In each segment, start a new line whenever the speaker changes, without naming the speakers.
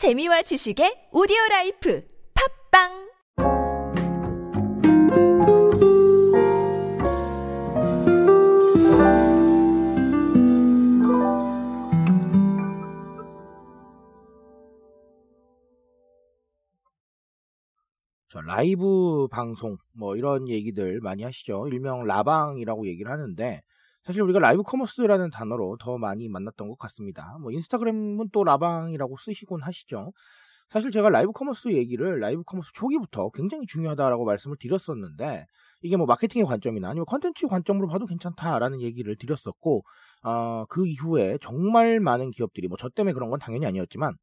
재미와 지식의 오디오 life 팟빵
저 라이브 방송 뭐 이런 얘기들 많이 하시죠. 일명 라방이라고 얘기를 하는데 사실 우리가 live commerce라는 단어로 더 많이 만났던 것 같습니다. 뭐 인스타그램은 또 라방이라고 쓰시곤 하시죠. 사실 제가 live commerce 얘기를 live commerce 초기부터 굉장히 중요하다라고 말씀을 드렸었는데 이게 뭐 마케팅의 관점이나 아니면 컨텐츠 관점으로 봐도 괜찮다라는 얘기를 드렸었고 어, 그 이후에 정말 많은 기업들이 뭐 저 때문에 그런 건 당연히 아니었지만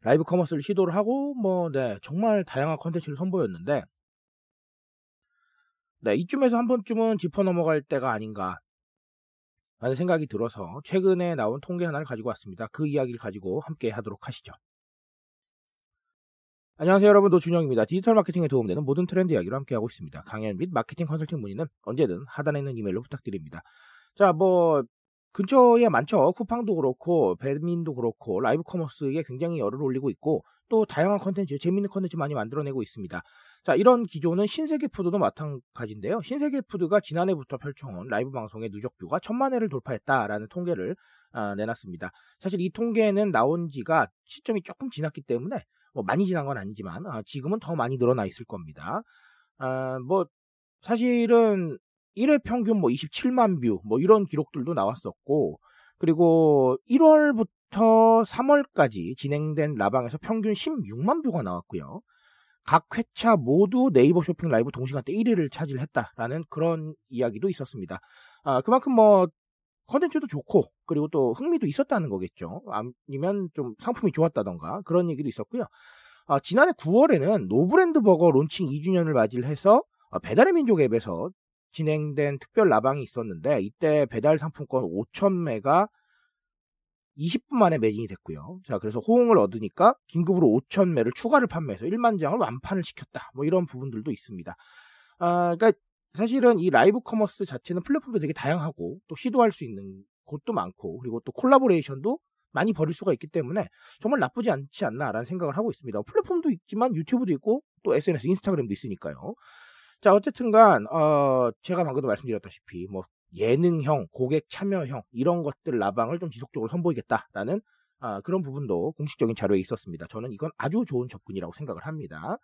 live commerce를 시도를 하고 뭐 네, 정말 다양한 컨텐츠를 선보였는데 네, 이쯤에서 한 번쯤은 짚어 넘어갈 때가 아닌가 라는 생각이 들어서 최근에 나온 통계 하나를 가지고 왔습니다. 그 이야기를 가지고 함께 하도록 하시죠. 안녕하세요 여러분 노준영입니다. 디지털 마케팅에 도움되는 모든 트렌드 이야기로 함께하고 있습니다. 강연 및 마케팅 컨설팅 문의는 언제든 하단에 있는 이메일로 부탁드립니다. 자, 뭐 근처에 많죠. 쿠팡도 그렇고 배민도 그렇고 live commerce에 굉장히 열을 올리고 있고 또 다양한 컨텐츠, 재밌는 컨텐츠 많이 만들어내고 있습니다. 자, 이런 기조는 신세계 푸드도 마찬가지인데요. 신세계 푸드가 지난해부터 펼쳐온 라이브 방송의 누적 view가 천만 회를 돌파했다라는 통계를 아, 내놨습니다. 사실 이 통계는 나온 지가 시점이 조금 지났기 때문에 뭐 많이 지난 건 아니지만 아, 지금은 더 많이 늘어나 있을 겁니다. 아, 뭐 사실은 1회 평균 뭐 27만 view, 뭐 이런 기록들도 나왔었고, 그리고 1월부터 3월까지 진행된 라방에서 평균 16만 view가 나왔고요. 각 회차 모두 네이버 쇼핑 라이브 동시간대 1위를 차지했다라는 그런 이야기도 있었습니다. 아, 그만큼 뭐 컨텐츠도 좋고 그리고 또 흥미도 있었다는 거겠죠. 아니면 좀 상품이 좋았다던가 그런 얘기도 있었고요. 아, 지난해 9월에는 노브랜드 버거 론칭 2주년을 맞이를 해서 아, 배달의 민족 앱에서 진행된 특별 라방이 있었는데 이때 배달 상품권 5,000매가 20분 만에 매진이 됐고요. 자, 그래서 호응을 얻으니까 긴급으로 5,000매를 추가를 판매해서 1만 장을 완판을 시켰다. 뭐 이런 부분들도 있습니다. 아, 그러니까 사실은 이 라이브 커머스 자체는 플랫폼도 되게 다양하고 또 시도할 수 있는 곳도 많고 그리고 또 콜라보레이션도 많이 벌일 수가 있기 때문에 정말 나쁘지 않지 않나라는 생각을 하고 있습니다. 플랫폼도 있지만 유튜브도 있고 또 SNS, 인스타그램도 있으니까요. 자, 어쨌든간 어, 제가 방금도 말씀드렸다시피 뭐 예능형, 고객 참여형 이런 것들 라방을 좀 지속적으로 선보이겠다라는 아, 그런 부분도 공식적인 자료에 있었습니다. 저는 이건 아주 좋은 접근이라고 생각을 합니다.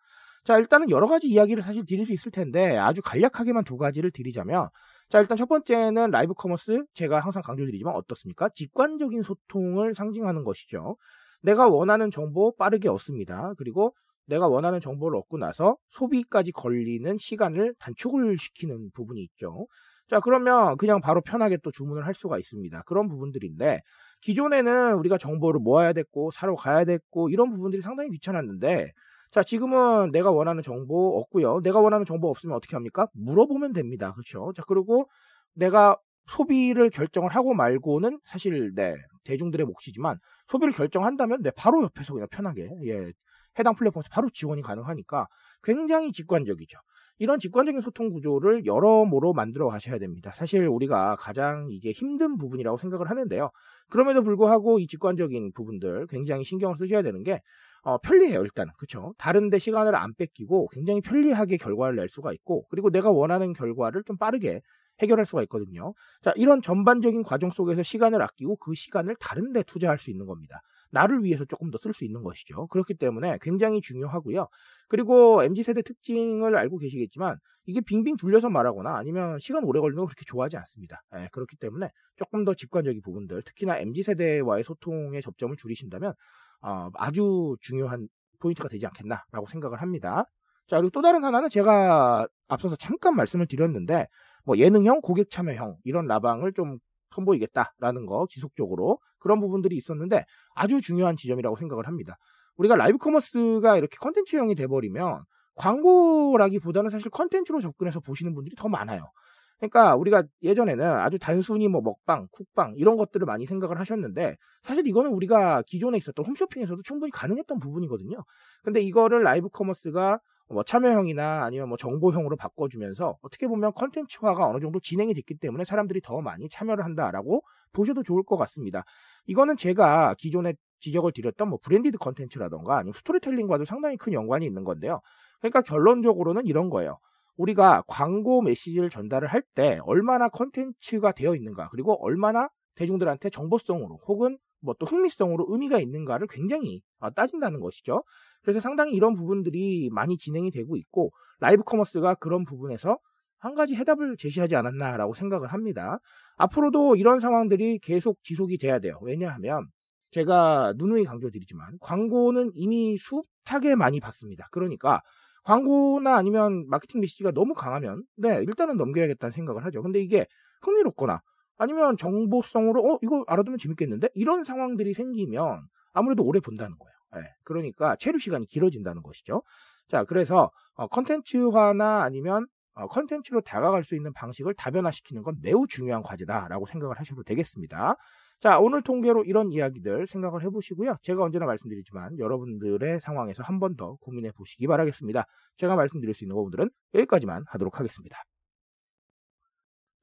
자, 일단은 여러 가지 이야기를 사실 드릴 수 있을 텐데 아주 간략하게만 두 가지를 드리자면 자, 일단 첫 번째는 라이브 커머스 제가 항상 강조드리지만 어떻습니까? 직관적인 소통을 상징하는 것이죠. 내가 원하는 정보 빠르게 얻습니다. 그리고 내가 원하는 정보를 얻고 나서 소비까지 걸리는 시간을 단축을 시키는 부분이 있죠. 자, 그러면 그냥 바로 편하게 또 주문을 할 수가 있습니다. 그런 부분들인데, 기존에는 우리가 정보를 모아야 됐고, 사러 가야 됐고, 이런 부분들이 상당히 귀찮았는데, 자, 지금은 내가 원하는 정보 없고요. 내가 원하는 정보 없으면 어떻게 합니까? 물어보면 됩니다. 그렇죠? 자, 그리고 내가 소비를 결정을 하고 말고는 사실 네, 대중들의 몫이지만 소비를 결정한다면 네, 바로 옆에서 그냥 편하게 예, 해당 플랫폼에서 바로 지원이 가능하니까 굉장히 직관적이죠. 이런 직관적인 소통 구조를 여러모로 만들어 가셔야 됩니다. 사실 우리가 가장 이게 힘든 부분이라고 생각을 하는데요. 그럼에도 불구하고 이 직관적인 부분들 굉장히 신경을 쓰셔야 되는 게 어, 편리해요, 일단. 그쵸? 다른데 시간을 안 뺏기고 굉장히 편리하게 결과를 낼 수가 있고, 그리고 내가 원하는 결과를 좀 빠르게 해결할 수가 있거든요. 자, 이런 전반적인 과정 속에서 시간을 아끼고 그 시간을 다른데 투자할 수 있는 겁니다. 나를 위해서 조금 더 쓸 수 있는 것이죠. 그렇기 때문에 굉장히 중요하고요. 그리고 MZ세대 특징을 알고 계시겠지만 이게 빙빙 둘려서 말하거나 아니면 시간 오래 걸리는 거 그렇게 좋아하지 않습니다. 예, 그렇기 때문에 조금 더 직관적인 부분들, 특히나 MZ세대와의 소통의 접점을 줄이신다면 어, 아주 중요한 포인트가 되지 않겠나라고 생각을 합니다. 자, 그리고 또 다른 하나는 제가 앞서서 잠깐 말씀을 드렸는데 뭐 예능형, 고객 참여형 이런 라방을 좀 선보이겠다라는 거 지속적으로 그런 부분들이 있었는데 아주 중요한 지점이라고 생각을 합니다. 우리가 라이브 커머스가 이렇게 컨텐츠형이 돼버리면 광고라기보다는 사실 컨텐츠로 접근해서 보시는 분들이 더 많아요. 그러니까 우리가 예전에는 아주 단순히 뭐 먹방, 쿡방 이런 것들을 많이 생각을 하셨는데 사실 이거는 우리가 기존에 있었던 홈쇼핑에서도 충분히 가능했던 부분이거든요. 근데 이거를 라이브 커머스가 뭐 참여형이나 아니면 뭐 정보형으로 바꿔주면서 어떻게 보면 컨텐츠화가 어느 정도 진행이 됐기 때문에 사람들이 더 많이 참여를 한다라고 보셔도 좋을 것 같습니다. 이거는 제가 기존에 지적을 드렸던 뭐 branded 컨텐츠라던가 아니면 스토리텔링과도 상당히 큰 연관이 있는 건데요. 그러니까 결론적으로는 이런 거예요. 우리가 광고 메시지를 전달을 할 때 얼마나 컨텐츠가 되어 있는가 그리고 얼마나 대중들한테 정보성으로 혹은 뭐 또 흥미성으로 의미가 있는가를 굉장히 아, 따진다는 것이죠. 그래서 상당히 이런 부분들이 많이 진행이 되고 있고 라이브 커머스가 그런 부분에서 한 가지 해답을 제시하지 않았나라고 생각을 합니다. 앞으로도 이런 상황들이 계속 지속이 돼야 돼요. 왜냐하면 제가 누누이 강조드리지만 광고는 이미 숱하게 많이 받습니다. 그러니까 광고나 아니면 마케팅 메시지가 너무 강하면 네 일단은 넘겨야겠다는 생각을 하죠. 근데 이게 흥미롭거나 아니면 정보성으로 어 이거 알아두면 재밌겠는데 이런 상황들이 생기면 아무래도 오래 본다는 거예요. 네, 그러니까 체류 시간이 길어진다는 것이죠. 자 그래서 어, 컨텐츠화나 아니면 어, 컨텐츠로 다가갈 수 있는 방식을 다변화시키는 건 매우 중요한 과제다라고 생각을 하셔도 되겠습니다. 자, 오늘 통계로 이런 이야기들 생각을 해보시고요. 제가 언제나 말씀드리지만 여러분들의 상황에서 한 번 더 고민해 보시기 바라겠습니다. 제가 말씀드릴 수 있는 부분들은 여기까지만 하도록 하겠습니다.